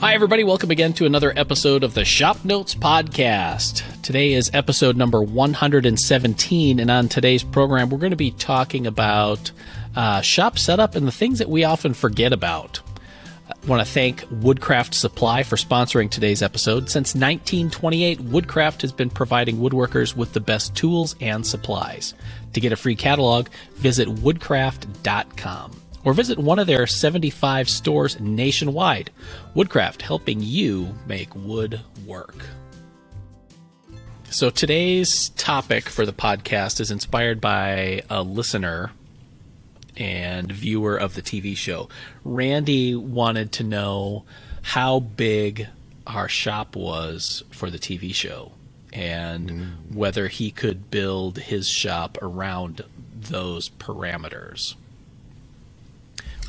Hi, everybody. Welcome again to another episode of the Shop Notes Podcast. Today is episode number 117, and on today's program, we're going to be talking about uh, shop setup and the things that we often forget about. I want to thank Woodcraft Supply for sponsoring today's episode. Since 1928, Woodcraft has been providing woodworkers with the best tools and supplies. To get a free catalog, visit woodcraft.com or visit one of their 75 stores nationwide. Woodcraft helping you make wood work. So today's topic for the podcast is inspired by a listener and viewer of the TV show. Randy wanted to know how big our shop was for the TV show and mm. whether he could build his shop around those parameters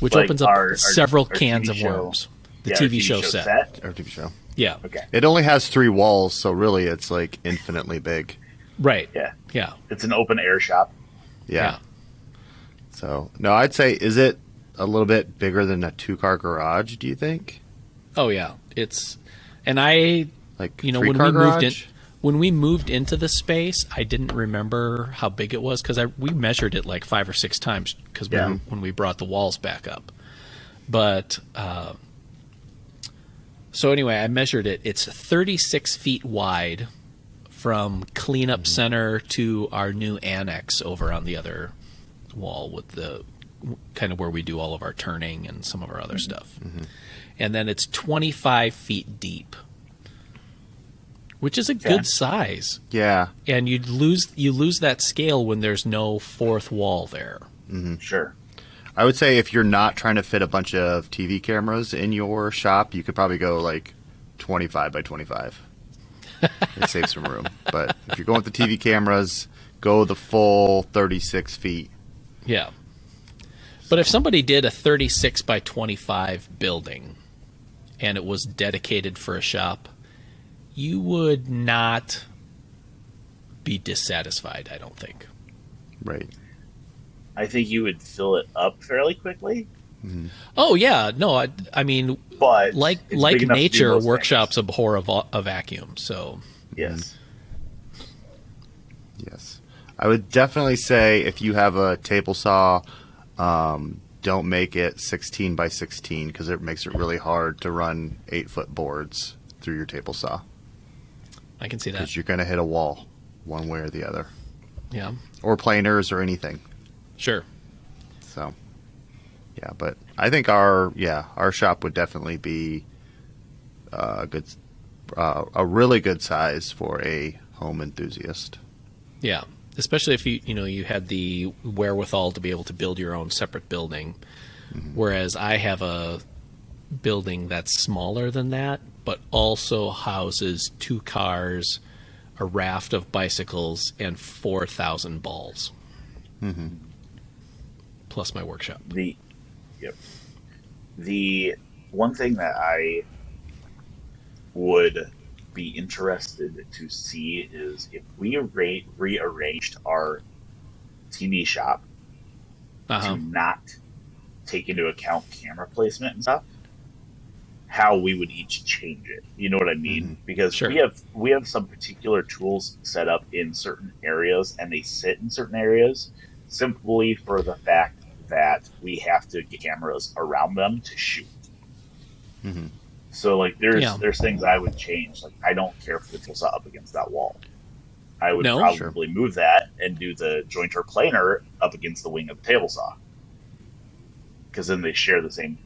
which like opens up our, several our, cans of worms. The yeah, TV, TV, show, show set. set. Our TV show. Yeah. Okay. It only has three walls, so really it's like infinitely big. Right. Yeah. Yeah. It's an open air shop. Yeah. yeah. So no, I'd say is it a little bit bigger than a two car garage? Do you think? Oh yeah, it's and I like you know when we garage? moved in when we moved into the space, I didn't remember how big it was because we measured it like five or six times because yeah. when, when, we brought the walls back up. But uh, so anyway, I measured it. It's 36 feet wide from cleanup mm-hmm. center to our new annex over on the other wall with the kind of where we do all of our turning and some of our other mm-hmm. stuff. Mm-hmm. And then it's 25 feet deep which is a yeah. good size. Yeah, and you lose you lose that scale when there's no fourth wall there. Mm-hmm. Sure. I would say if you're not trying to fit a bunch of TV cameras in your shop, you could probably go like 25 by 25. it saves some room. But if you're going with the TV cameras, go the full 36 feet. Yeah. But if somebody did a 36 by 25 building and it was dedicated for a shop, you would not be dissatisfied, I don't think. Right. I think you would fill it up fairly quickly. Mm-hmm. Oh yeah, no, I, I mean, but like like nature, workshops things. abhor a, a vacuum. So yes, yes, I would definitely say if you have a table saw, um, don't make it sixteen by sixteen because it makes it really hard to run eight foot boards through your table saw. I can see that. Because you're going to hit a wall, one way or the other. Yeah. Or planers or anything. Sure. So, yeah, but I think our yeah our shop would definitely be uh, a good, uh, a really good size for a home enthusiast. Yeah, especially if you you know you had the wherewithal to be able to build your own separate building, mm-hmm. whereas I have a building that's smaller than that, but also houses two cars, a raft of bicycles, and 4,000 balls. Mm-hmm. Plus my workshop. The, yep. The one thing that I would be interested to see is if we re- rearranged our TV shop uh-huh. to not take into account camera placement and stuff how we would each change it. You know what I mean? Mm-hmm. Because sure. we have we have some particular tools set up in certain areas and they sit in certain areas simply for the fact that we have to get cameras around them to shoot. Mm-hmm. So like there's yeah. there's things I would change. Like I don't care if the tool saw up against that wall. I would no, probably sure. move that and do the jointer planer up against the wing of the table saw. Because then they share the same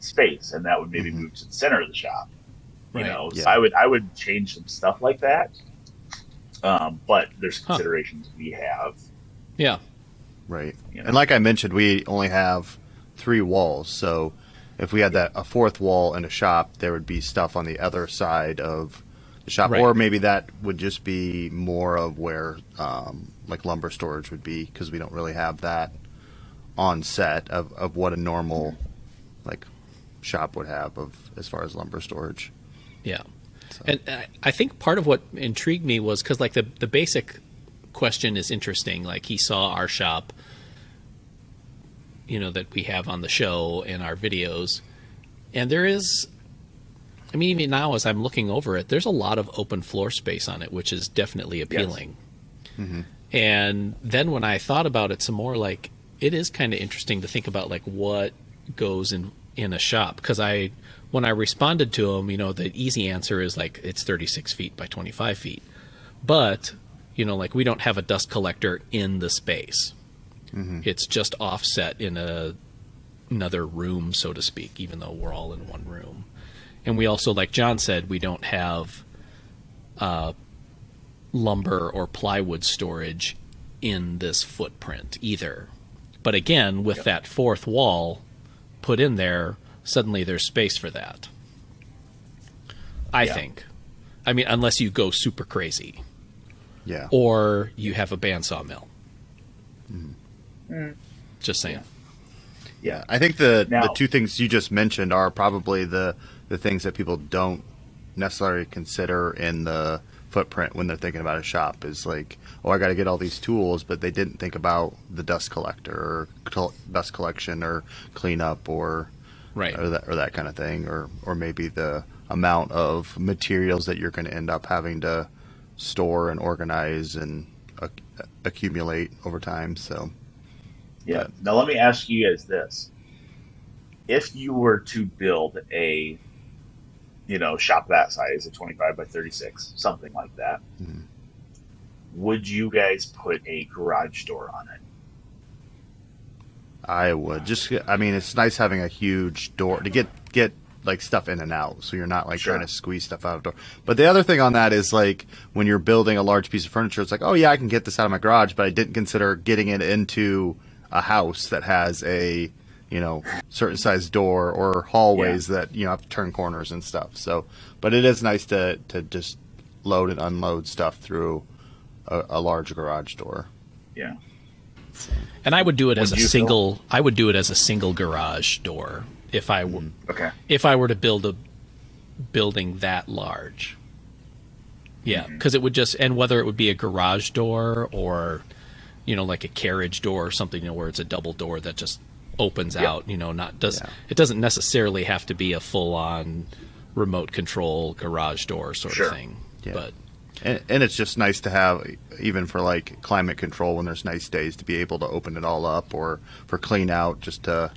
space, and that would maybe mm-hmm. move to the center of the shop. You right. know, yeah. so I would I would change some stuff like that. Um, but there's considerations huh. we have. Yeah. Right. You know? And like I mentioned, we only have three walls, so if we had that a fourth wall in a shop, there would be stuff on the other side of the shop, right. or maybe that would just be more of where um, like lumber storage would be because we don't really have that on set of, of what a normal like shop would have of as far as lumber storage. Yeah, so. and I think part of what intrigued me was because like the the basic question is interesting. Like he saw our shop, you know, that we have on the show and our videos, and there is I mean, even now as I'm looking over it, there's a lot of open floor space on it, which is definitely appealing. Yes. Mm-hmm. And then when I thought about it some more, like it is kind of interesting to think about like what goes in in a shop because I when I responded to him, you know, the easy answer is like it's 36 feet by 25 feet, but you know, like we don't have a dust collector in the space. Mm-hmm. It's just offset in a another room, so to speak, even though we're all in one room. And we also, like John said, we don't have uh, lumber or plywood storage in this footprint either. But again, with yep. that fourth wall put in there, suddenly there's space for that. I yeah. think. I mean, unless you go super crazy. Yeah. Or you have a bandsaw mill. Mm. Mm. Just saying. Yeah. yeah. I think the now, the two things you just mentioned are probably the the things that people don't necessarily consider in the footprint when they're thinking about a shop is like, oh, I got to get all these tools, but they didn't think about the dust collector or dust collection or cleanup or right or that or that kind of thing, or or maybe the amount of materials that you're going to end up having to store and organize and uh, accumulate over time. So, yeah. But, now let me ask you guys this: If you were to build a you know, shop that size, a 25 by 36, something like that. Mm-hmm. Would you guys put a garage door on it? I would just. I mean, it's nice having a huge door to get get like stuff in and out, so you're not like sure. trying to squeeze stuff out of the door. But the other thing on that is like when you're building a large piece of furniture, it's like, oh yeah, I can get this out of my garage, but I didn't consider getting it into a house that has a you know, certain size door or hallways yeah. that you know have to turn corners and stuff. So, but it is nice to to just load and unload stuff through a, a large garage door. Yeah. And I would do it as a single. Feel? I would do it as a single garage door if I were mm-hmm. okay. If I were to build a building that large. Yeah, because mm-hmm. it would just and whether it would be a garage door or, you know, like a carriage door or something, you know, where it's a double door that just opens yep. out. You know, not does yeah. it doesn't necessarily have to be a full on remote control garage door sort sure. of thing. Yeah. But and, and, it's just nice to have even for like climate control when there's nice days to be able to open it all up or for clean out just to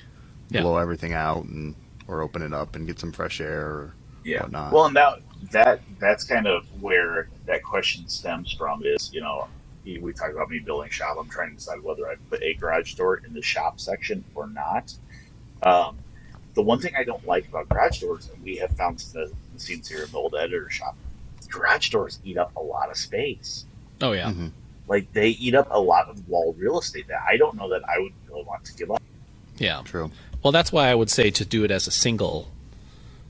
yeah. blow everything out and or open it up and get some fresh air or yeah. whatnot. Well, and that that that's kind of where that question stems from is you know we talked about me building a shop. I'm trying to decide whether I put a garage door in the shop section or not. Um, the one thing I don't like about garage doors, and we have found the, the scenes here in the old editor shop, garage doors eat up a lot of space. Oh yeah, mm-hmm. like they eat up a lot of wall real estate that I don't know that I would really want to give up. Yeah, true. Well, that's why I would say to do it as a single,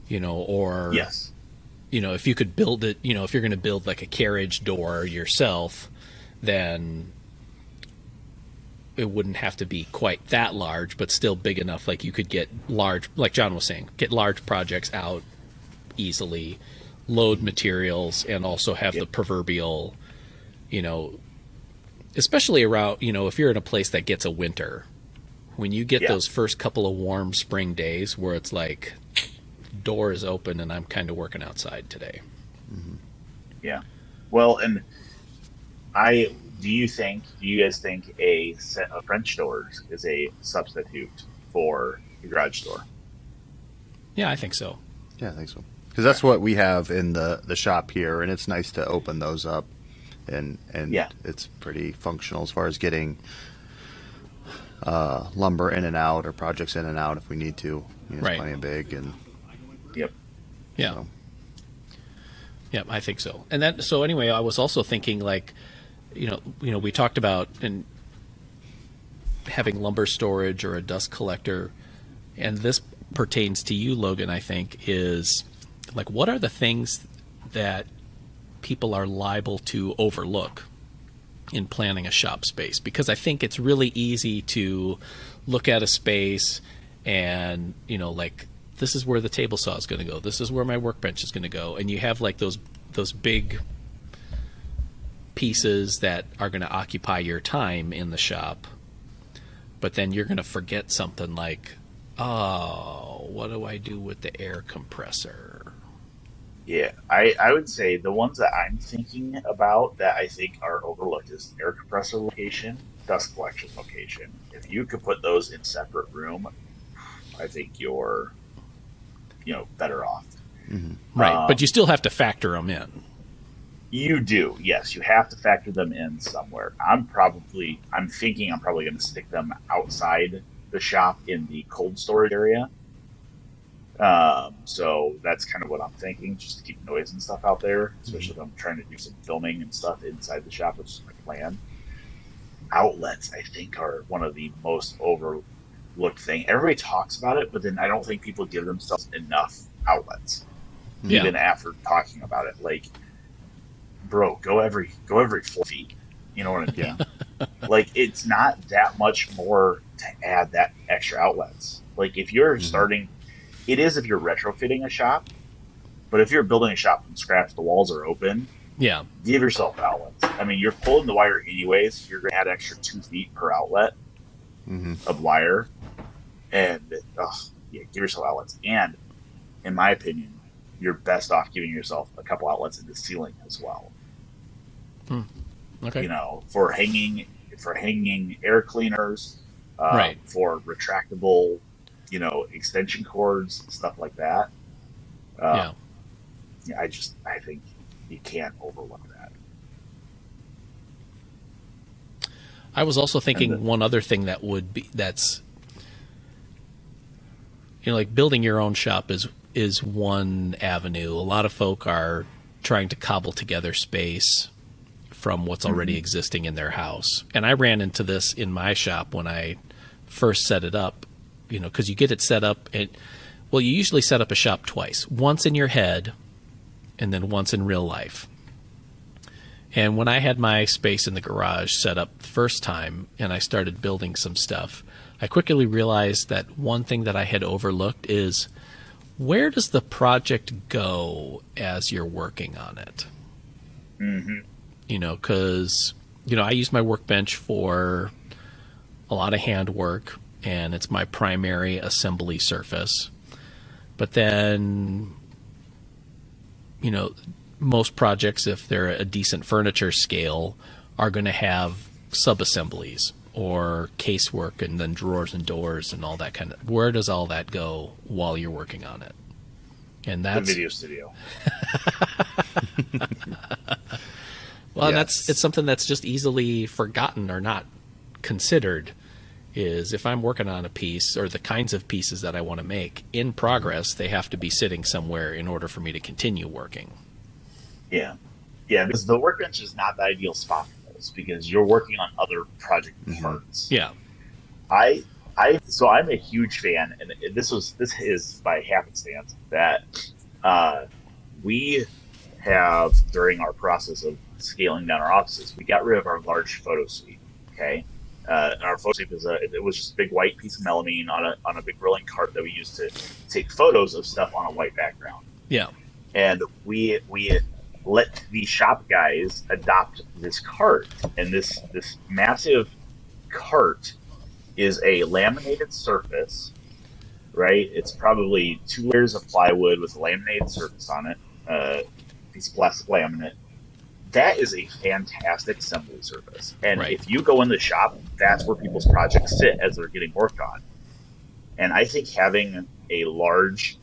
you know, or yes, you know, if you could build it, you know, if you're going to build like a carriage door yourself, then it wouldn't have to be quite that large, but still big enough. Like you could get large, like John was saying, get large projects out easily, load materials, and also have yep. the proverbial, you know, especially around, you know, if you're in a place that gets a winter, when you get those first couple of warm spring days where it's like door is open and I'm kind of working outside today. Mm-hmm. Yeah. Well, and I do you think do you guys think a set of French doors is a substitute for a garage door? Yeah, I think so. Yeah, I think so. Because that's what we have in the the shop here, and it's nice to open those up, and and yeah. it's pretty functional as far as getting uh, lumber in and out or projects in and out if we need to. You know, it's right. plenty of big and. Yep. Yeah. So. Yeah, I think so. And that so anyway, I was also thinking like you know, you know, we talked about in having lumber storage or a dust collector, and this pertains to you, Logan. I think is like what are the things that people are liable to overlook in planning a shop space? Because I think it's really easy to look at a space and you know like this is where the table saw is going to go this is where my workbench is going to go and you have like those those big pieces that are going to occupy your time in the shop. But then you're going to forget something like, oh, what do I do with the air compressor? Yeah, I, I would say the ones that I'm thinking about that I think are overlooked is air compressor location, dust collection location. If you could put those in separate room, I think you're, you know, better off. Mm-hmm. Right, um, but you still have to factor them in. You do, yes. You have to factor them in somewhere. I'm probably, I'm thinking I'm probably going to stick them outside the shop in the cold storage area. Um, so that's kind of what I'm thinking, just to keep noise and stuff out there, especially mm-hmm. if I'm trying to do some filming and stuff inside the shop, which is my plan. Outlets, I think, are one of the most overlooked thing. Everybody talks about it, but then I don't think people give themselves enough outlets, yeah. even after talking about it. Like, bro, go every go every four feet. You know what I mean? Yeah. like it's not that much more to add that extra outlets. Like if you're mm-hmm. starting, it is if you're retrofitting a shop, but if you're building a shop from scratch, the walls are open. Yeah. Give yourself outlets. I mean, you're pulling the wire anyways. You're going to add extra two feet per outlet mm-hmm. of wire, and ugh, yeah, give yourself outlets. And in my opinion, you're best off giving yourself a couple outlets in the ceiling as well. Hmm. Okay. You know, for hanging for hanging air cleaners, uh, right? For retractable, you know, extension cords, stuff like that. Uh, yeah. I just I think you can't overlook that. I was also thinking then, one other thing that would be that's you know like building your own shop is is one avenue. A lot of folk are trying to cobble together space from what's already mm-hmm. existing in their house. And I ran into this in my shop when I first set it up, you know, because you get it set up and well, you usually set up a shop twice. Once in your head and then once in real life. And when I had my space in the garage set up the first time and I started building some stuff, I quickly realized that one thing that I had overlooked is where does the project go as you're working on it? Mm-hmm you know, because, you know, I use my workbench for a lot of handwork and it's my primary assembly surface. But then, you know, most projects, if they're a decent furniture scale, are going to have sub-assemblies or casework and then drawers and doors and all that kind of. Where does all that go while you're working on it? And that's the video studio. Well, yes. that's it's something that's just easily forgotten or not considered. Is if I'm working on a piece or the kinds of pieces that I want to make in progress, they have to be sitting somewhere in order for me to continue working. Yeah, yeah, because the workbench is not the ideal spot for those because you're working on other project mm-hmm. parts. Yeah, I I so I'm a huge fan, and this was this is by happenstance that uh, we have during our process of scaling down our offices, we got rid of our large photo suite. Okay, uh, our photo suite was a it was just a big white piece of melamine on a on a big rolling cart that we used to take photos of stuff on a white background. Yeah, and we we let the shop guys adopt this cart, and this this massive cart is a laminated surface. Right, it's probably two layers of plywood with a laminated surface on it, uh, piece of plastic laminate, that is a fantastic assembly surface. And right. if you go in the shop, that's where people's projects sit as they're getting worked on. And I think having a large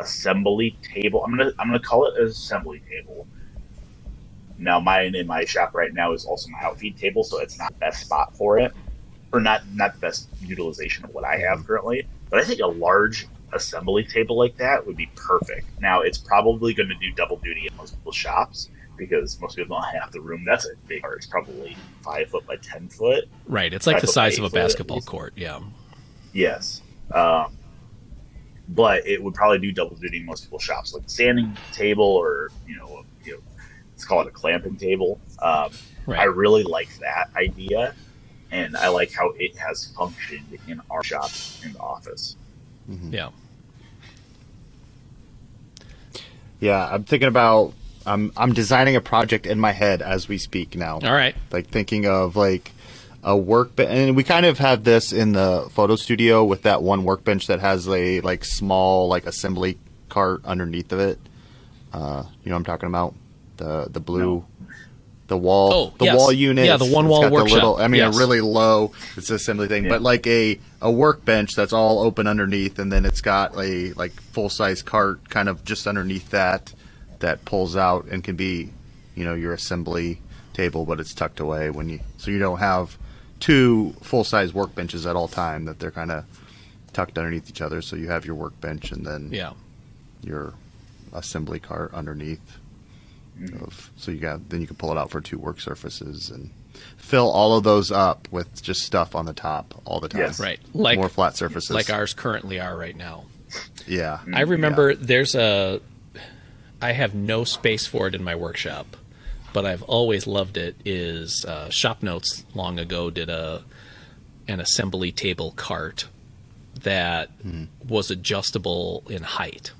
assembly table, I'm gonna I'm gonna call it an assembly table. Now mine in my shop right now is also my outfeed table, so it's not the best spot for it. Or not not the best utilization of what I have currently. But I think a large assembly table like that would be perfect. Now it's probably going to do double duty in most people's shops because most people don't have the room. That's a big car. It's probably five foot by ten foot. Right. It's like the size of a basketball court. Yeah. Yes. Um, but it would probably do double duty in most people's shops, like a standing table or you know, you know, let's call it a clamping table. Um, right. I really like that idea, and I like how it has functioned in our shop in the office. Mm-hmm. Yeah. Yeah, I'm thinking about I'm I'm designing a project in my head as we speak now. All right. Like thinking of like a workbench, and we kind of have this in the photo studio with that one workbench that has a like small like assembly cart underneath of it. Uh, you know what I'm talking about? The the blue. No. The wall, oh, the yes. wall unit. Yeah, the one wall workshop. Little, I mean, yes. a really low. It's an assembly thing, yeah. but like a a workbench that's all open underneath, and then it's got a like full size cart kind of just underneath that that pulls out and can be, you know, your assembly table, but it's tucked away when you so you don't have two full size workbenches at all time that they're kind of tucked underneath each other. So you have your workbench and then yeah. your assembly cart underneath. Mm-hmm. Of, so you got then you can pull it out for two work surfaces and fill all of those up with just stuff on the top all the time. Yes. Right, like more flat surfaces, like ours currently are right now. Yeah, I remember yeah. there's a. I have no space for it in my workshop, but I've always loved it. Is uh, Shop Notes long ago did a an assembly table cart that mm. was adjustable in height.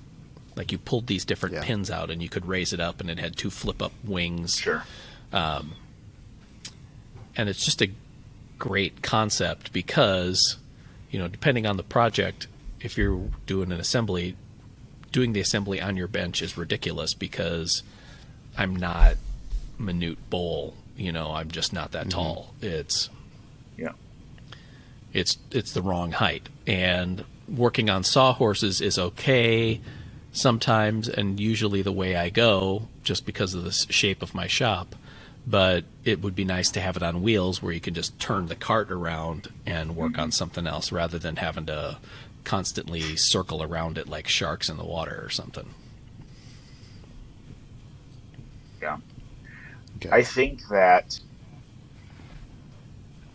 Like you pulled these different yeah. pins out and you could raise it up, and it had two flip up wings. Sure. Um, and it's just a great concept because, you know, depending on the project, if you're doing an assembly, doing the assembly on your bench is ridiculous because I'm not Manute Bol. You know, I'm just not that mm-hmm. tall. It's yeah. It's it's the wrong height, and working on sawhorses is okay sometimes and usually the way I go just because of the shape of my shop. But it would be nice to have it on wheels where you can just turn the cart around and work mm-hmm. on something else rather than having to constantly circle around it like sharks in the water or something. Yeah. Okay. I think that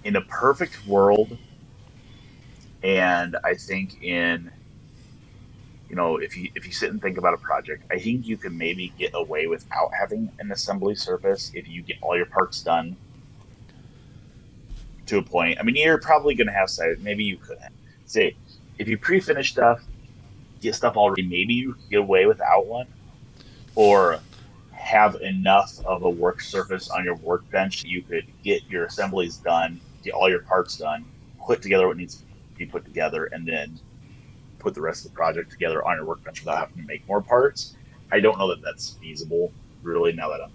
in a perfect world, and I think in you know, if you if you sit and think about a project, I think you can maybe get away without having an assembly surface if you get all your parts done to a point. I mean, you're probably going to have side. Maybe you could say if you pre-finish stuff, get stuff already. Maybe you get away without one, or have enough of a work surface on your workbench you could get your assemblies done, get all your parts done, put together what needs to be put together, and then put the rest of the project together on your workbench without having to make more parts. I don't know that that's feasible, really, now that I'm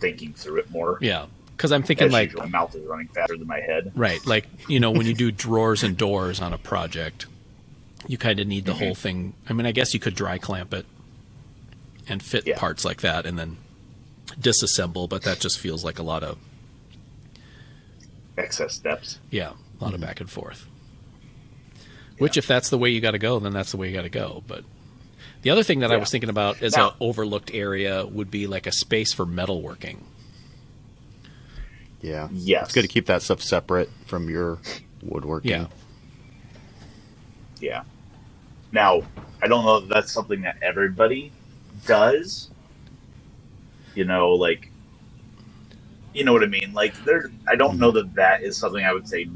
thinking through it more. Yeah. Because I'm thinking As like usual, my mouth is running faster than my head. Right, like you know when you do drawers and doors on a project, you kind of need the mm-hmm. whole thing. I mean, I guess you could dry clamp it and fit yeah. parts like that, and then disassemble, but that just feels like a lot of excess steps. Yeah, a lot mm-hmm. of back and forth. Which, if that's the way you got to go, then that's the way you got to go. But the other thing that yeah. I was thinking about as an overlooked area would be like a space for metalworking. Yeah. Yes. It's good to keep that stuff separate from your woodworking. Yeah. Yeah. Now, I don't know if that's something that everybody does. You know, like, you know what I mean? Like, there, I don't know that that is something I would say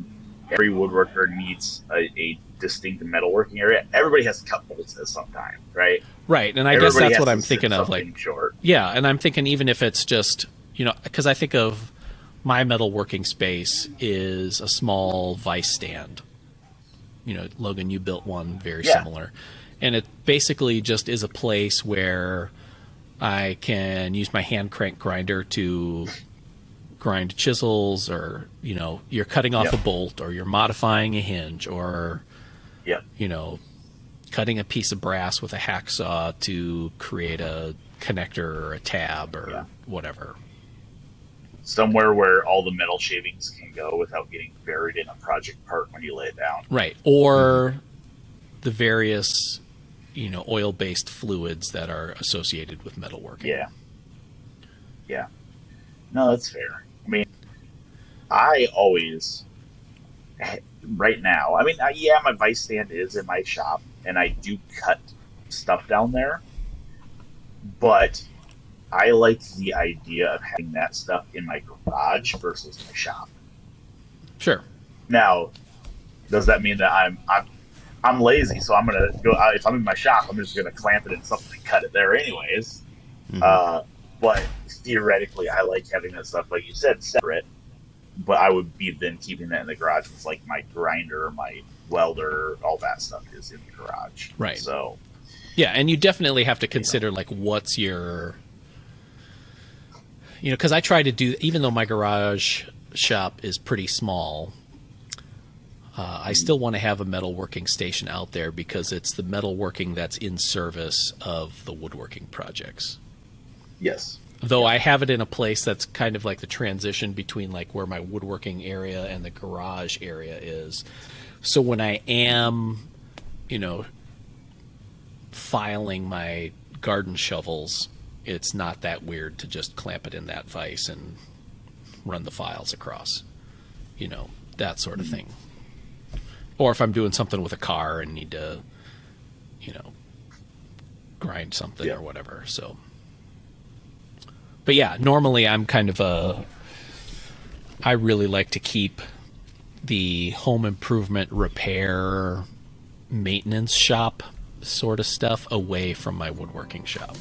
every woodworker needs a, a distinct metalworking area. Everybody has to cut bolts at some time, right? Right, and I Everybody guess that's what I'm thinking of. Like, short. yeah, and I'm thinking even if it's just you know, because I think of my metalworking space is a small vice stand. You know, Logan, you built one very yeah. similar, and it basically just is a place where I can use my hand crank grinder to grind chisels or you know you're cutting off yep. a bolt or you're modifying a hinge or yeah. You know, cutting a piece of brass with a hacksaw to create a connector or a tab or yeah. whatever. Somewhere where all the metal shavings can go without getting buried in a project part when you lay it down. Right. Or mm-hmm. the various, you know, oil based fluids that are associated with metalworking. Yeah. Yeah. No, that's fair. I mean, I always right now. I mean, yeah, my vice stand is in my shop, and I do cut stuff down there. But I like the idea of having that stuff in my garage versus my shop. Sure. Now, does that mean that I'm I'm I'm lazy, so I'm gonna go. Uh, if I'm in my shop, I'm just gonna clamp it in something and cut it there, anyways. Mm-hmm. Uh, but theoretically, I like having that stuff, like you said, separate but I would be then keeping that in the garage with like my grinder, my welder, all that stuff is in the garage. Right. So, Yeah, and you definitely have to consider like what's your you know, because I try to do even though my garage shop is pretty small, uh, I still want to have a metalworking station out there because it's the metalworking that's in service of the woodworking projects. Yes. Though I have it in a place that's kind of like the transition between like where my woodworking area and the garage area is. So when I am, you know, filing my garden shovels, it's not that weird to just clamp it in that vise and run the files across. You know, that sort of mm-hmm. thing. Or if I'm doing something with a car and need to, you know, grind something Yeah. or whatever. So, but yeah, normally I'm kind of a. I really like to keep the home improvement repair maintenance shop sort of stuff away from my woodworking shop.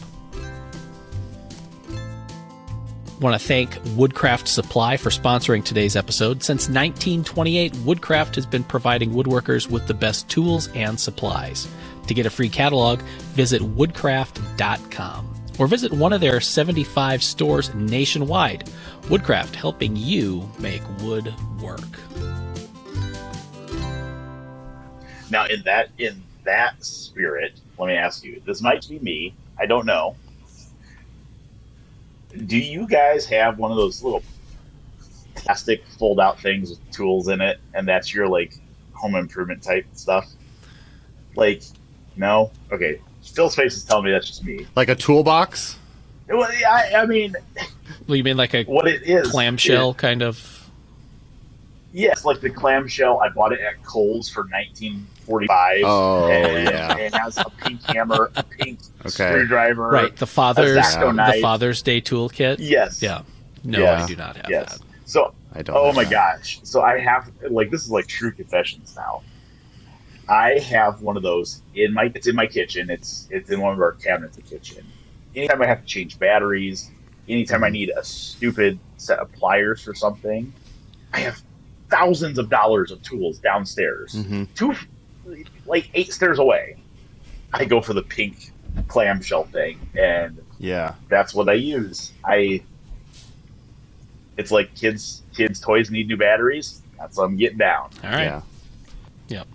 Want to thank Woodcraft Supply for sponsoring today's episode. Since 1928, Woodcraft has been providing woodworkers with the best tools and supplies. To get a free catalog, visit woodcraft.com or visit one of their 75 stores nationwide. Woodcraft helping you make wood work. Now, in that in that spirit, let me ask you. This might be me. I don't know. Do you guys have one of those little plastic fold-out things with tools in it, and that's your like home improvement type stuff? Like, no. Okay. Phil Space is telling me that's just me. Like a toolbox? Well, I, I mean, Well, you mean like a what it is clamshell kind of? Yes, like the clamshell. I bought it at Kohl's for 1945. Oh, and yeah. It has a pink hammer, a pink Okay. screwdriver. Right, the Father's Exacto the. Father's Day toolkit. Yes. Yeah. No, Yeah. I do not have Yes. that. So, I don't. oh my that. gosh. So I have like this is like true confessions now. I have one of those in my it's in my kitchen. It's it's in one of our cabinets in the kitchen. Anytime I have to change batteries, anytime I need a stupid set of pliers for something, I have thousands of dollars of tools downstairs. Mhm. Two like eight stairs away. I go for the pink clamshell thing and Yeah. that's what I use. I it's like kids kids toys need new batteries. That's what I'm getting down. All right. Yeah. Yep.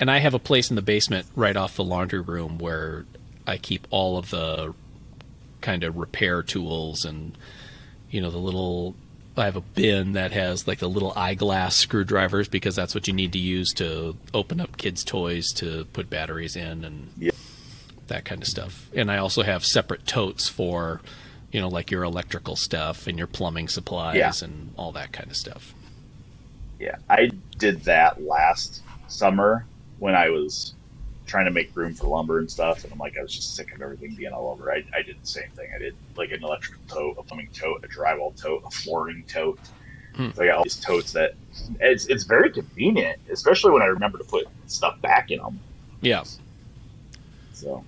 And I have a place in the basement right off the laundry room where I keep all of the kind of repair tools and you know the little I have a bin that has like the little eyeglass screwdrivers because that's what you need to use to open up kids' toys to put batteries in and that kind of stuff. And I also have separate totes for you know like your electrical stuff and your plumbing supplies Yeah. and all that kind of stuff. Yeah, I did that last summer when I was trying to make room for lumber and stuff, and I'm like, I was just sick of everything being all over. I, I did the same thing. I did like an electrical tote, a plumbing tote, a drywall tote, a flooring tote. Hmm. So I got all these totes that it's it's very convenient, especially when I remember to put stuff back in them. Yeah. So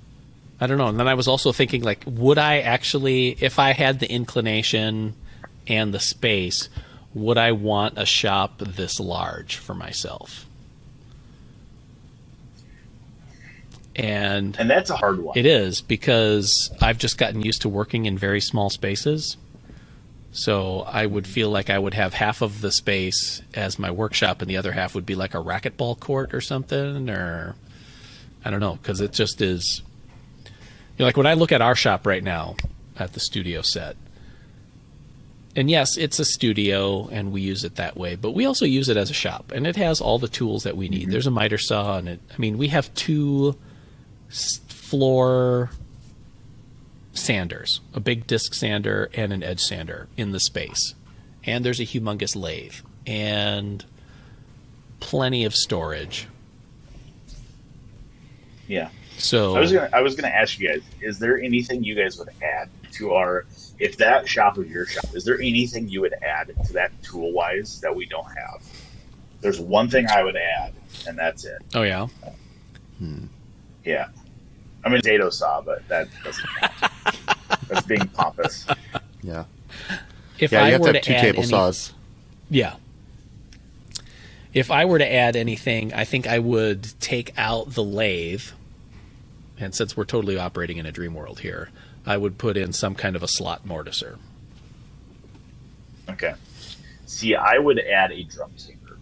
I don't know. And then I was also thinking, like, would I actually, if I had the inclination and the space, would I want a shop this large for myself? And and that's a hard one. it is because I've just gotten used to working in very small spaces. So I would feel like I would have half of the space as my workshop, and the other half would be like a racquetball court or something, or I don't know, because it just is. You know, like when I look at our shop right now at the studio set, and yes, it's a studio and we use it that way, but we also use it as a shop, and it has all the tools that we need. Mm-hmm. There's a miter saw, and it. I mean, we have two floor sanders, a big disc sander and an edge sander in the space. And there's a humongous lathe and plenty of storage. yeah. So I was gonna I was gonna ask you guys, is there anything you guys would add to our if that shop was your shop, is there anything you would add to that tool wise that we don't have? There's one thing I would add, and that's it. Oh yeah. Uh, hmm. Yeah. I mean dado saw, but that doesn't count. That's being pompous. Yeah. If Yeah, I you have were to have two add table any- saws. Yeah. If I were to add anything, I think I would take out the lathe and since we're totally operating in a dream world here, I would put in some kind of a slot mortiser. Okay. See, I would add a drum sander.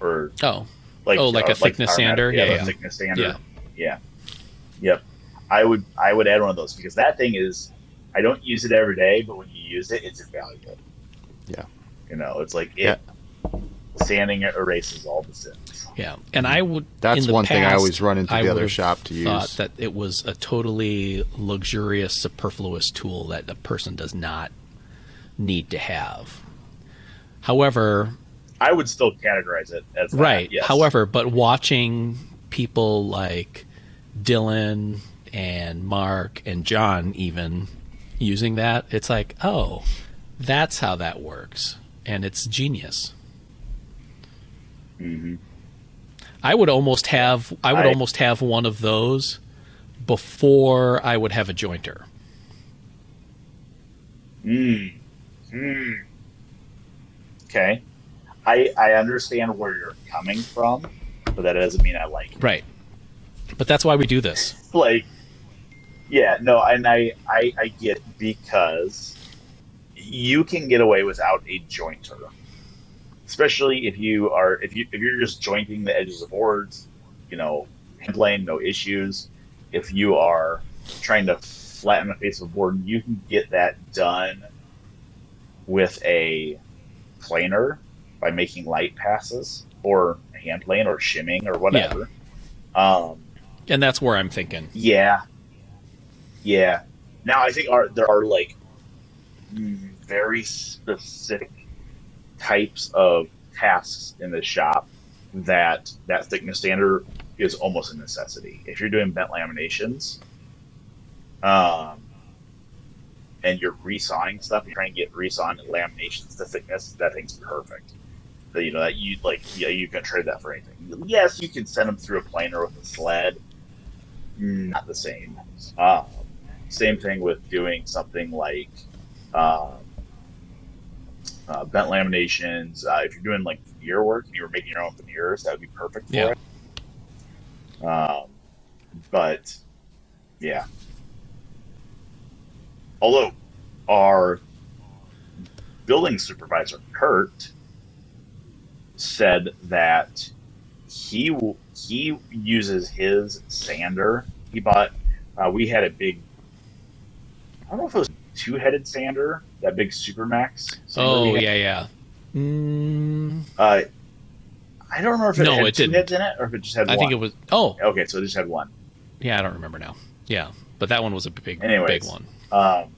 Or oh, like oh, like uh, a thickness like sander. Yeah, yeah, thickness sander. Yeah. yeah. Yep. I would I would add one of those because that thing is I don't use it every day, but when you use it, it's invaluable. Yeah. You know, it's like it yeah. sanding it erases all the sins. Yeah, and I would. That's one past, thing I always run into the other shop to use. Thought that it was a totally luxurious, superfluous tool that a person does not need to have. However, I would still categorize it as that, right. Yes. However, but watching people like Dylan and Mark and John even using that, it's like, oh, that's how that works, and it's genius. Mm-hmm. I would almost have I would I, almost have one of those before I would have a jointer. Hmm. Hmm. Okay. I I understand where you're coming from, but that doesn't mean I like it. Right. But that's why we do this. like yeah, no, and I, I I get because you can get away without a jointer especially if you are if you if you're just jointing the edges of boards, you know, hand plane no issues. If you are trying to flatten the face of a board, you can get that done with a planer by making light passes or a hand plane or shimming or whatever. Yeah. Um, and that's where I'm thinking. Yeah, yeah. Now I think are there are like very specific types of tasks in the shop that that thickness sander is almost a necessity. If you're doing bent laminations, um, and you're resawing stuff, you're trying to get resawing laminations to thickness, that thing's perfect. That you know that you like, yeah, you can trade that for anything. Yes, you can send them through a planer with a sled. Not the same. Um, same thing with doing something like um, uh, bent laminations. Uh, if you're doing like veneer work and you were making your own veneers, that would be perfect for yeah. it. Um, but yeah. Although our building supervisor Kurt said that he he uses his sander. He bought. Uh, we had a big. I don't know if it was two-headed sander, that big Supermax. Oh yeah, yeah. Mm. Uh, I don't remember if it no, had it 2 didn't. heads in it or if it just had. I one. think it was. Oh, okay, so it just had one. Yeah, I don't remember now. Yeah, but that one was a big, Anyways, big one. Um,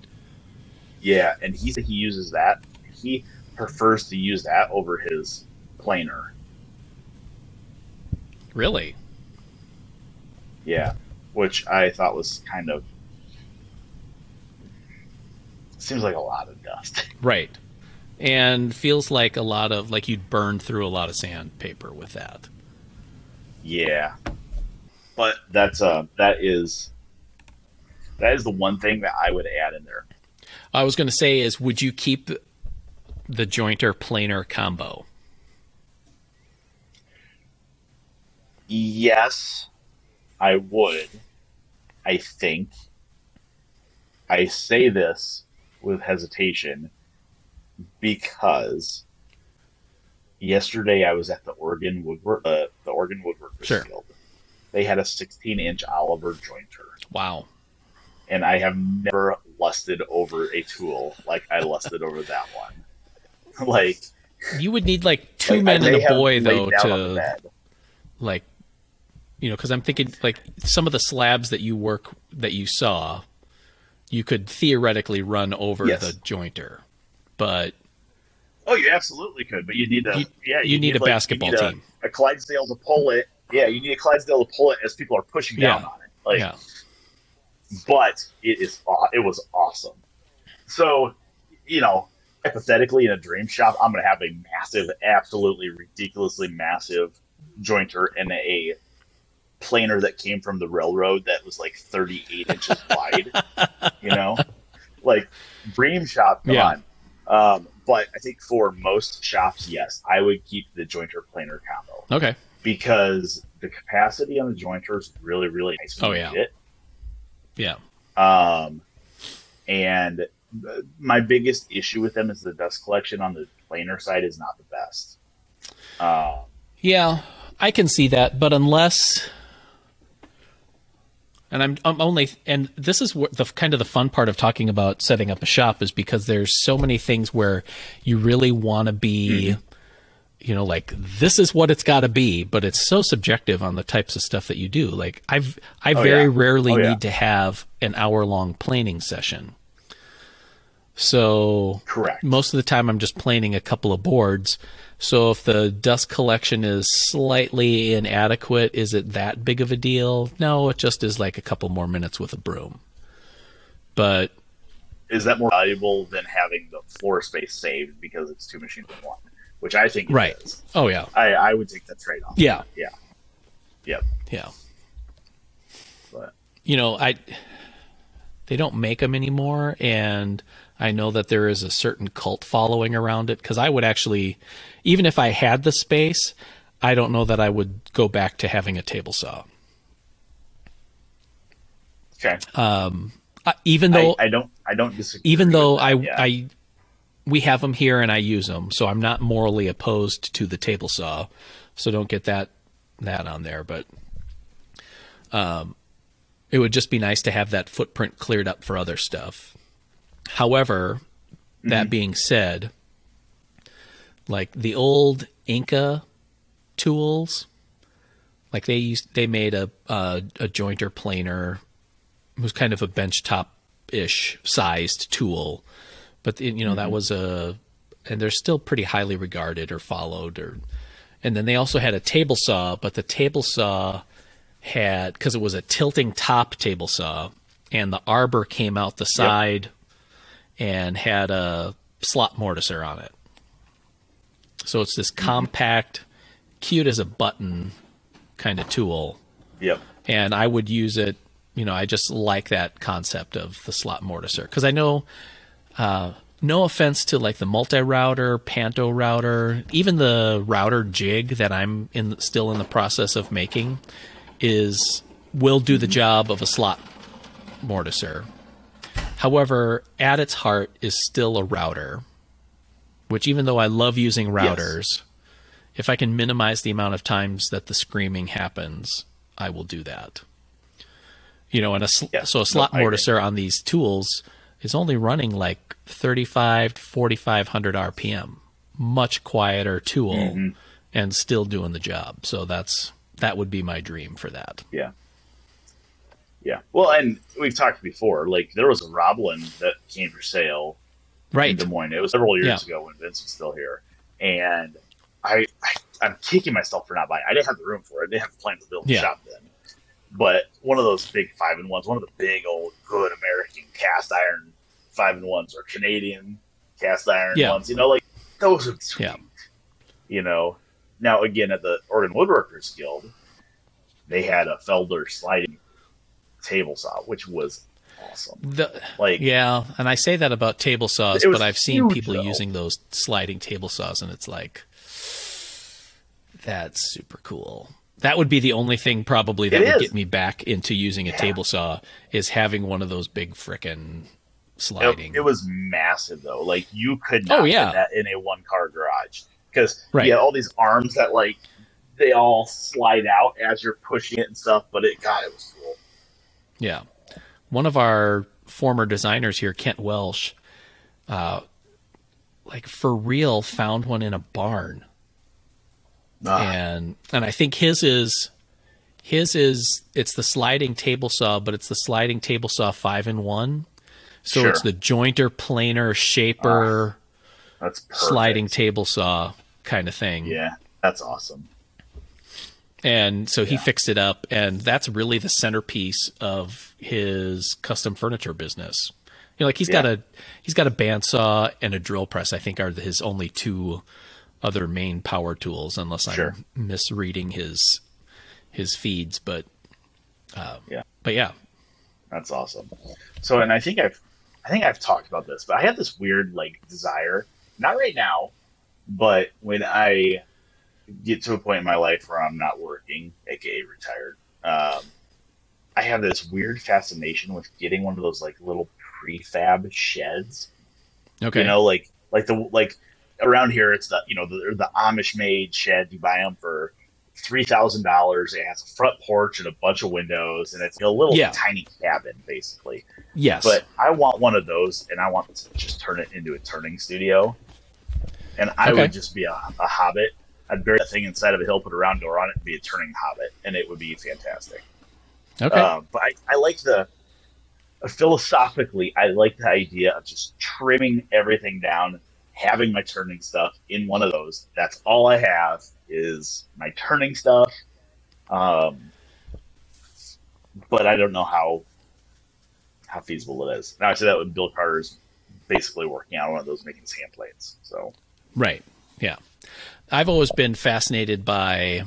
yeah, and he he uses that. He prefers to use that over his planer. Really? Yeah, which I thought was kind of seems like a lot of dust. Right. And feels like a lot of like you'd burn through a lot of sandpaper with that. Yeah. But that's uh that is that is the one thing that I would add in there. I was going to say is would you keep the jointer planer combo? Yes, I would. I think. I say this with hesitation because yesterday I was at the Oregon Woodwork, uh, the Oregon Woodworkers sure. Guild. They had a 16 inch Oliver jointer. Wow. And I have never lusted over a tool like I lusted over that one. like you would need like two like, men and a boy though to like you know because i'm thinking like some of the slabs that you work that you saw you could theoretically run over yes. the jointer, but oh, you absolutely could. But you need a you, yeah, you, you need, need, a like, basketball need team, a, a, Clydesdale to pull it. Yeah, you need a Clydesdale to pull it as people are pushing down on it. Like, yeah. but it is it was awesome. So, you know, hypothetically in a dream shop, I'm going to have a massive, absolutely ridiculously massive jointer and a planer that came from the railroad that was like 38 inches wide. You know, like dream shop, come yeah. on. Um, but I think for most shops, yes, I would keep the jointer planer combo. Okay. because the capacity on the jointer is really really nice. Oh yeah, yeah. Um, and my biggest issue with them is the dust collection on the planer side is not the best. Uh, yeah, I can see that, but unless and I'm, I'm only and this is what the kind of the fun part of talking about setting up a shop is because there's so many things where you really want to be mm-hmm. you know like this is what it's got to be but it's so subjective on the types of stuff that you do like I've I oh, very yeah. rarely oh, yeah. need to have an hour long planing session so correct most of the time I'm just planing a couple of boards so if the dust collection is slightly inadequate, is it that big of a deal? No, it just is like a couple more minutes with a broom. But is that more valuable than having the floor space saved because it's two machines in one? Which I think right. Is. Oh yeah. I, I would take that trade off. Yeah. Yeah. Yep. Yeah. But you know, I they don't make them anymore and I know that there is a certain cult following around it because I would actually even if I had the space, I don't know that I would go back to having a table saw. Okay. Um, even though I, I, don't, I don't disagree. Even though I, yeah. I, we have them here and I use them, so I'm not morally opposed to the table saw. So don't get that that on there, but um, it would just be nice to have that footprint cleared up for other stuff. However, mm-hmm. that being said, like the old Inca tools. Like they used, they made a a, a jointer planer, it was kind of a benchtop ish sized tool, but you know mm-hmm. that was a, and they're still pretty highly regarded or followed or, and then they also had a table saw, but the table saw had because it was a tilting top table saw, and the arbor came out the side, yep. And had a slot mortiser on it. So it's this compact, cute as a button kind of tool. Yep. And I would use it. You know, I just like that concept of the slot mortiser because I know. Uh, no offense to like the multi router, Panto router, even the router jig that I'm in still in the process of making is will do the job of a slot mortiser. However, at its heart is still a router which even though I love using routers, yes. if I can minimize the amount of times that the screaming happens, I will do that. You know, and a sl- yes. so a slot no, mortiser on these tools is only running like 35 to 4500 RPM, much quieter tool mm-hmm. and still doing the job. So that's that would be my dream for that. Yeah. Yeah. Well, and we've talked before, like there was a Robland that came for sale right. in Des Moines. It was several years yeah. ago when Vince was still here, and I, I am kicking myself for not buying. I didn't have the room for it. I didn't have the plan to build a yeah. shop then. But one of those big five and ones, one of the big old good American cast iron five and ones or Canadian cast iron yeah. ones, you know, like those are sweet. Yeah. You know, now again at the Oregon Woodworkers Guild, they had a Felder sliding table saw, which was awesome. The, like yeah, and I say that about table saws, but I've seen people though. using those sliding table saws, and it's like that's super cool. That would be the only thing probably that it would is. get me back into using a yeah. table saw is having one of those big frickin' sliding. It, it, was massive though. Like you could oh, not oh, yeah. that in a one car garage because right. you had all these arms that like they all slide out as you're pushing it and stuff. But it, God, it was cool. Yeah one of our former designers here, Kent Welsh, uh, like for real, found one in a barn, ah. and and I think his is his is it's the sliding table saw, but it's the sliding table saw five in one. So sure. it's the jointer, planer, shaper, ah, that's sliding table saw kind of thing. Yeah, that's awesome and so he yeah. fixed it up and that's really the centerpiece of his custom furniture business. You know like he's yeah. got a he's got a bandsaw and a drill press i think are his only two other main power tools unless i'm misreading his his feeds but um, yeah. but yeah. That's awesome. So and i think i've i think i've talked about this but i have this weird like desire not right now but when i get to a point in my life where I'm not working, aka retired, um, I have this weird fascination with getting one of those like little prefab sheds. Okay. You know, like like the like around here, it's the you know the the Amish made shed. You buy them for three thousand dollars. It has a front porch and a bunch of windows, and it's a little Yeah. tiny cabin basically. yes. But I want one of those, and I want to just turn it into a turning studio. And I Okay. would just be a, a hobbit. I'd bury that thing inside of a hill, put a round door on it, and be a turning hobbit, and it would be fantastic. okay. Uh, but I, I like the philosophically, I like the idea of just trimming everything down, having my turning stuff in one of those. That's all I have is my turning stuff. Um, but I don't know how how feasible it is. Now I say that with Bill Carter's basically working on one of those making sand plates. So Right. Yeah. I've always been fascinated by,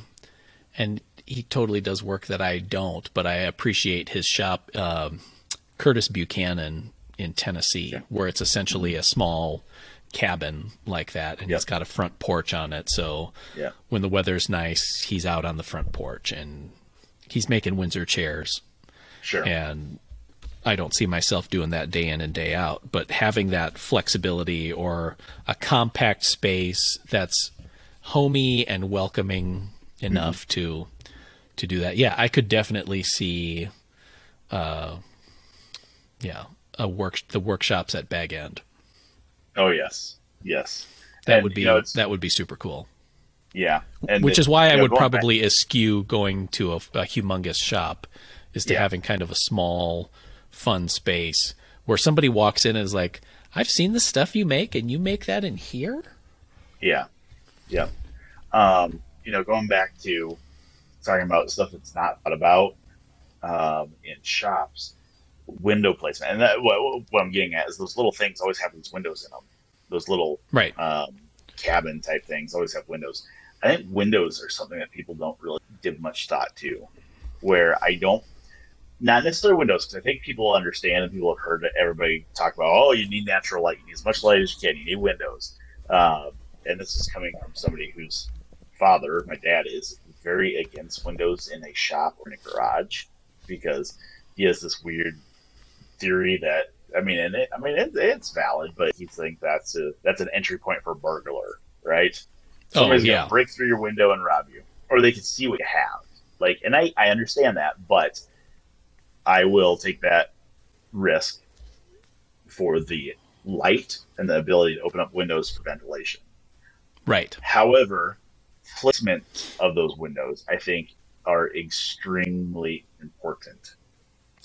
and he totally does work that I don't, but I appreciate his shop, um Curtis Buchanan in Tennessee, where it's essentially a small cabin like that, and Yep. it's got a front porch on it. So yeah, when the weather's nice, he's out on the front porch and he's making Windsor chairs. sure. and I don't see myself doing that day in and day out. But having that flexibility or a compact space that's homey and welcoming enough to to do that, yeah, I could definitely see, uh, yeah, a work the workshops at Bag End. Oh yes, yes. That And, would be you know, that would be super cool. yeah, and Which it- is why I know, would going back- probably eschew going to a, a humongous shop, is to Yeah. having kind of a small, fun space where somebody walks in and is like, "I've seen the stuff you make, and you make that in here." Yeah, yeah. Um, you know, going back to talking about stuff that's not thought about um, in shops, window placement, and that, what, what I'm getting at is those little things always have these windows in them. Those little Right. um, cabin type things always have windows. I think windows are something that people don't really give much thought to. Where I don't, not necessarily windows, because I think people understand and people have heard everybody talk about, oh, you need natural light, you need as much light as you can, you need windows. Um, and this is coming from somebody whose father, my dad, is very against windows in a shop or in a garage because he has this weird theory that I mean, and it, I mean, it, it's valid, but he thinks that's a that's an entry point for a burglar, right? Oh, Somebody's yeah. gonna break through your window and rob you, or they can see what you have. Like, and I I understand that, but I will take that risk for the light and the ability to open up windows for ventilation. Right. However, placement of those windows, I think, are extremely important.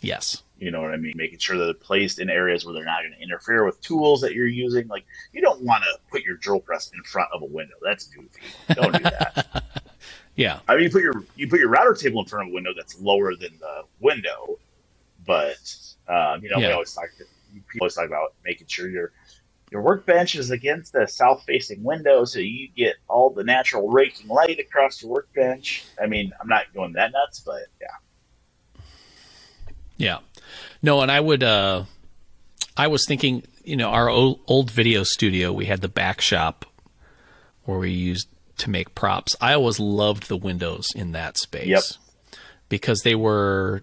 Yes. You know what I mean? Making sure that they're placed in areas where they're not going to interfere with tools that you're using. Like, you don't want to put your drill press in front of a window. That's goofy. Don't do that. Yeah. I mean, you put your you put your router table in front of a window that's lower than the window, but um, you know we always talk to, people always talk about making sure your your workbench is against the south facing window so you get all the natural raking light across your workbench. I mean, I'm not going that nuts, but yeah, Yeah. No, and I would uh I was thinking, you know, our old, old video studio, we had the back shop where we used to make props. I always loved the windows in that space. Yep. Because they were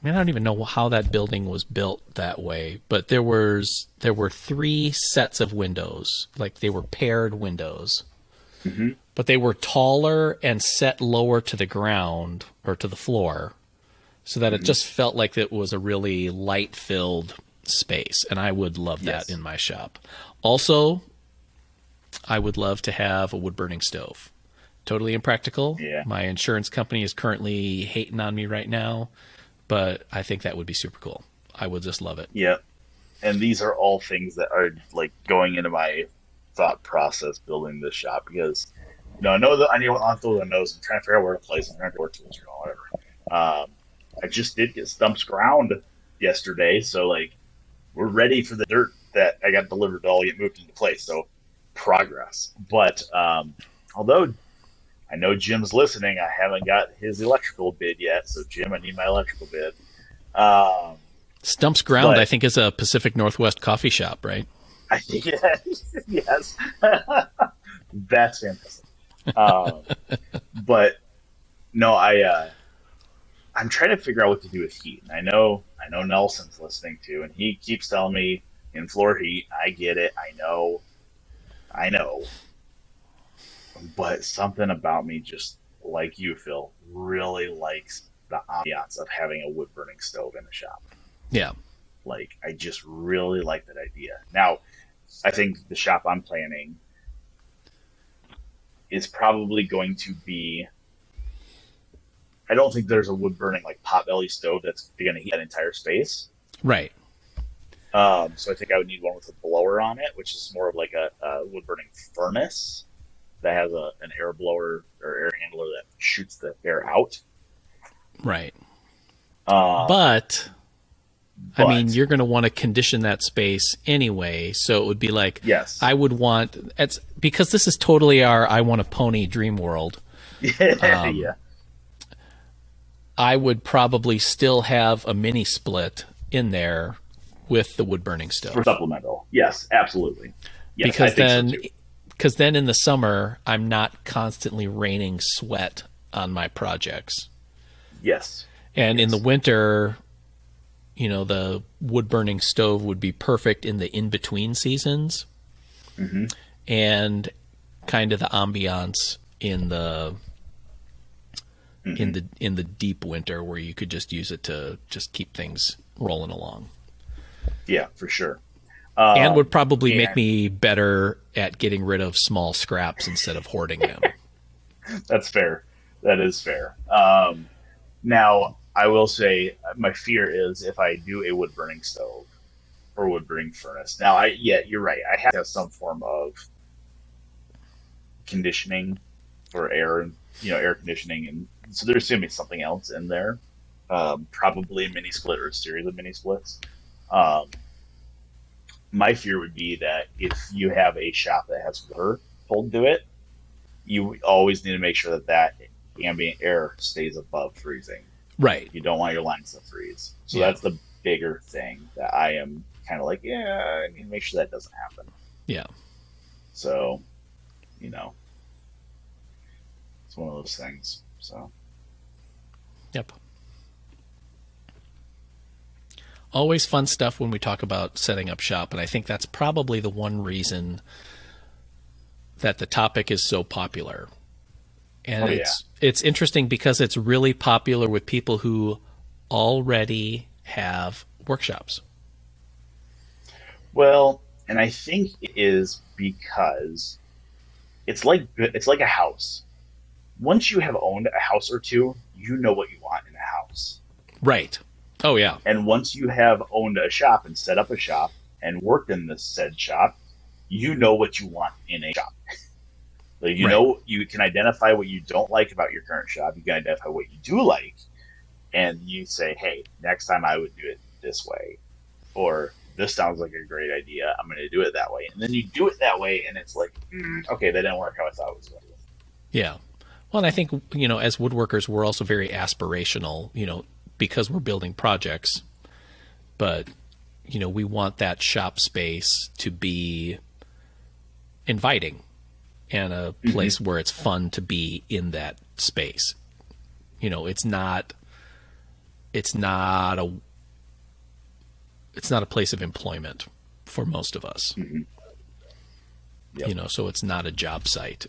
I mean, I don't even know how that building was built that way, but there was there were three sets of windows, like they were paired windows, mm-hmm. but they were taller and set lower to the ground or to the floor, so that it mm-hmm. just felt like it was a really light filled space, and I would love that Yes. in my shop. Also, I would love to have a wood burning stove. Totally impractical. Yeah. My insurance company is currently hating on me right now, but I think that would be super cool. I would just love it. yeah. And these are all things that are like going into my thought process building this shop because you know I know that I need on the nose. I'm trying to figure out where to place. I'm trying to tools or whatever. Um, I just did get stumps ground yesterday, so like we're ready for the dirt that I got delivered to all get moved into place. So progress. But um, although I know Jim's listening, I haven't got his electrical bid yet. So Jim, I need my electrical bid. Um, Stumps Ground, But- I think, is a Pacific Northwest coffee shop, right? I think it yes. That's fantastic. Um, but no, I uh, I'm trying to figure out what to do with heat. And I know I know Nelson's listening too, and he keeps telling me in floor heat. I get it. I know. I know. But something about me, just like you, Phil, really likes the ambiance of having a wood burning stove in the shop. Yeah. Like I just really like that idea. Now, I think the shop I'm planning is probably going to be. I don't think there's a wood burning like pot belly stove that's going to heat that entire space. Right. Um, so I think I would need one with a blower on it, which is more of like a, a wood burning furnace that has a, an air blower or air handler that shoots the air out. Right. Um, but, I mean, you're going to want to condition that space anyway. So it would be like, yes, I would want it's because this is totally our I want a pony dream world. yeah, um, yeah, I would probably still have a mini split in there with the wood burning stove. for supplemental. Yes, absolutely. Yes, because I think so, then too. Because then in the summer I'm not constantly raining sweat on my projects. yes, And in the winter, you know, the wood burning stove would be perfect in the in between seasons. hmm and kind of the ambiance in the in the in the deep winter where you could just use it to just keep things rolling along. yeah, for sure. Um, and would probably make me better at getting rid of small scraps instead of hoarding them. That's fair. That is fair. Um, now, I will say my fear is if I do a wood burning stove or wood burning furnace. Now, I yeah, you're right. I have to have some form of conditioning for air and you know air conditioning, and so there's going to be something else in there. Um, probably a mini split or a series of mini splits. Um, my fear would be that if you have a shop that has water pulled to it, you always need to make sure that that ambient air stays above freezing. right. You don't want your lines to freeze. So Yeah. that's the bigger thing that I am kind of like, yeah, I need to make sure that doesn't happen. Yeah. So, you know, it's one of those things. So, Yep. Always fun stuff when we talk about setting up shop, and I think that's probably the one reason that the topic is so popular. And Oh, yeah. it's it's interesting because it's really popular with people who already have workshops. well, and I think it is because it's like it's like a house. Once you have owned a house or two, you know what you want in a house. Right. Oh yeah. And once you have owned a shop and set up a shop and worked in the said shop, you know what you want in a shop. like you Right. know you can identify what you don't like about your current shop. You can identify what you do like, and you say, "Hey, next time I would do it this way," or "This sounds like a great idea. I'm going to do it that way." And then you do it that way, and it's like, mm, "Okay, that didn't work how I thought it was going to." Yeah. Well, and I think, you know, as woodworkers, we're also very aspirational, you know, because we're building projects. But, you know, we want that shop space to be inviting and a mm-hmm. place where it's fun to be in that space. You know, it's not it's not a it's not a place of employment for most of us. Mm-hmm. Yep. You know, so it's not a job site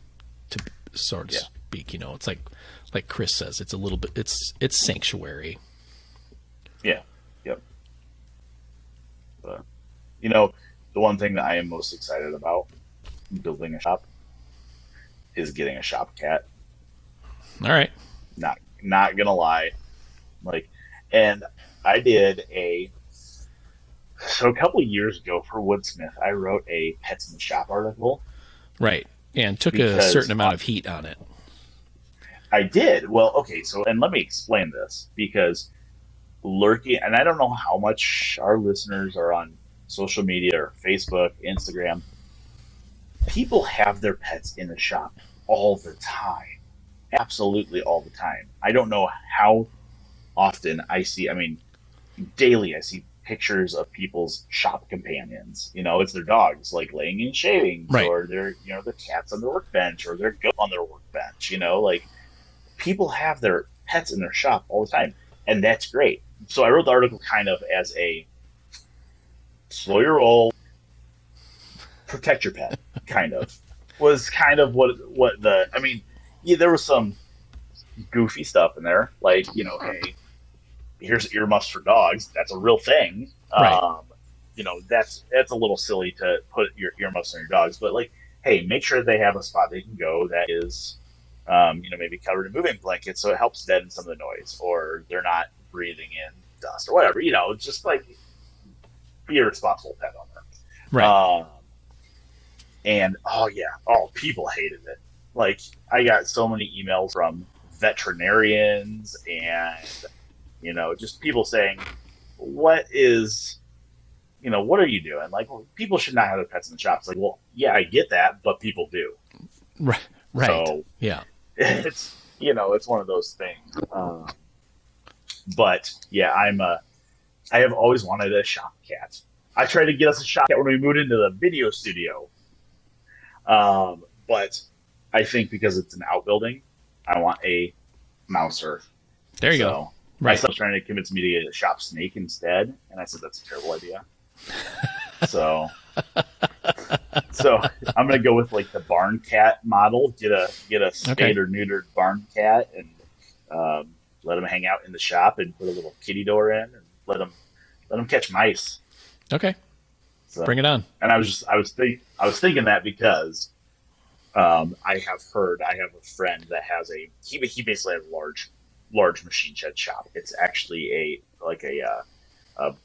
to sort of Yeah. speak. You know, it's like like Chris says, it's a little bit it's it's sanctuary. Yeah. Yep. But you know, the one thing that I am most excited about building a shop is getting a shop cat. All right. Not not gonna lie. Like and I did a so a couple of years ago for Woodsmith, I wrote a Pets in the Shop article. Right. And took a certain amount of heat on it. I did. Well, okay, so and let me explain this because lurking and I don't know how much our listeners are on social media or Facebook, Instagram. People have their pets in the shop all the time. Absolutely all the time. I don't know how often I see I mean daily I see pictures of people's shop companions. You know, it's their dogs like laying in shavings, right. or their you know their cats on their workbench, or their goat on their workbench. You know, like people have their pets in their shop all the time, and that's great. So I wrote the article kind of as a slow your roll, protect your pet, kind of was kind of what what the I mean, yeah, there was some goofy stuff in there, like you know, hey, here's earmuffs for dogs. That's a real thing. Right. Um, you know, that's that's a little silly to put your earmuffs on your dogs, but like, hey, make sure they have a spot they can go that is, um, you know, maybe covered in moving blankets, so it helps deaden some of the noise, or they're not breathing in dust or whatever. You know, just like be a responsible pet owner. Right. Um, and oh yeah, oh people hated it. Like I got so many emails from veterinarians and you know just people saying, "What is, you know, what are you doing?" Like, well, people should not have their pets in the shops. Like, well, yeah, I get that, but people do. Right. Right. So yeah. it's you know it's one of those things. Um, but yeah, I'm a. I have always wanted a shop cat. I tried to get us a shop cat when we moved into the video studio. Um, but I think because it's an outbuilding, I want a mouser. There you so, go. My Right. son's trying to convince me to get a shop snake instead, and I said that's a terrible idea. so, so I'm gonna go with like the barn cat model. Get a get a spayed Okay. or neutered barn cat, and um, let them hang out in the shop, and put a little kitty door in, and let them let them catch mice. Okay. So, Bring it on. and I was just I was think I was thinking that because um, I have heard I have a friend that has a he he basically has a large large machine shed shop. It's actually a like a uh, a,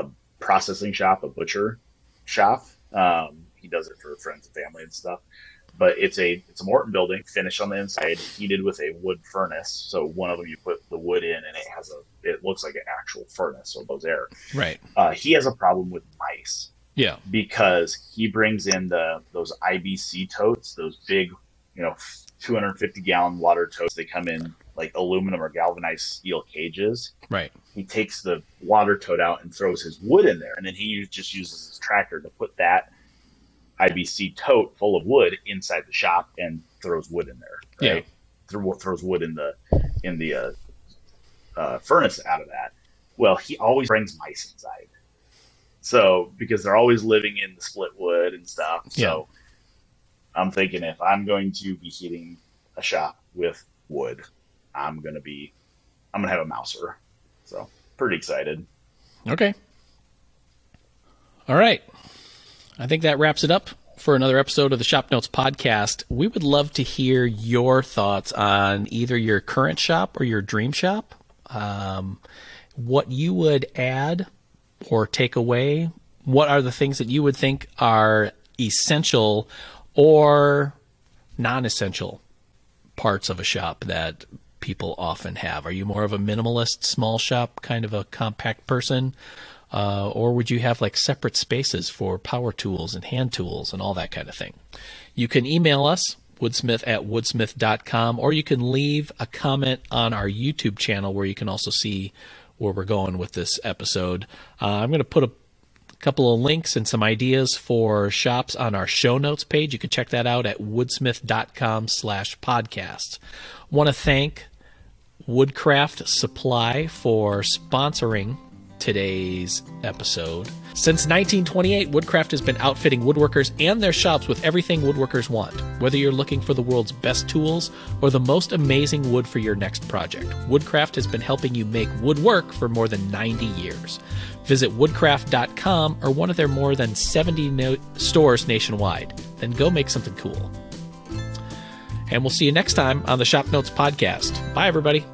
a processing shop, a butcher shop. Um, he does it for friends and family and stuff. But it's a it's a Morton building, finished on the inside, heated with a wood furnace. So one of them you put the wood in, and it has a it looks like an actual furnace, so it blows air. Right. Uh, he has a problem with mice Yeah. because he brings in the those IBC totes, those big, you know, 250 gallon water totes. They come in like aluminum or galvanized steel cages. Right. He takes the water tote out and throws his wood in there, and then he just uses his tractor to put that IBC tote full of wood inside the shop and throws wood in there. Yeah. Throw, throws wood in the in the uh, uh, furnace out of that. Well, he always brings mice inside. So because they're always living in the split wood and stuff. So I'm thinking if I'm going to be heating a shop with wood, I'm gonna be I'm gonna have a mouser. So pretty excited. Okay. All right. I think that wraps it up for another episode of the Shop Notes podcast. We would love to hear your thoughts on either your current shop or your dream shop. Um, what you would add or take away. What are the things that you would think are essential or non essential parts of a shop that people often have? Are you more of a minimalist, small shop kind of a compact person? Uh, or would you have like separate spaces for power tools and hand tools and all that kind of thing? You can email us, woodsmith at woodsmith.com, or you can leave a comment on our YouTube channel where you can also see where we're going with this episode. Uh, I'm going to put a couple of links and some ideas for shops on our show notes page. You can check that out at woodsmith.com slash podcast. Want to thank Woodcraft Supply for sponsoring today's episode. Since 1928, Woodcraft has been outfitting woodworkers and their shops with everything woodworkers want. Whether you're looking for the world's best tools or the most amazing wood for your next project, Woodcraft has been helping you make woodwork for more than 90 years. Visit woodcraft.com or one of their more than 70 no- stores nationwide. Then go make something cool. And we'll see you next time on the Shop Notes podcast. Bye, everybody.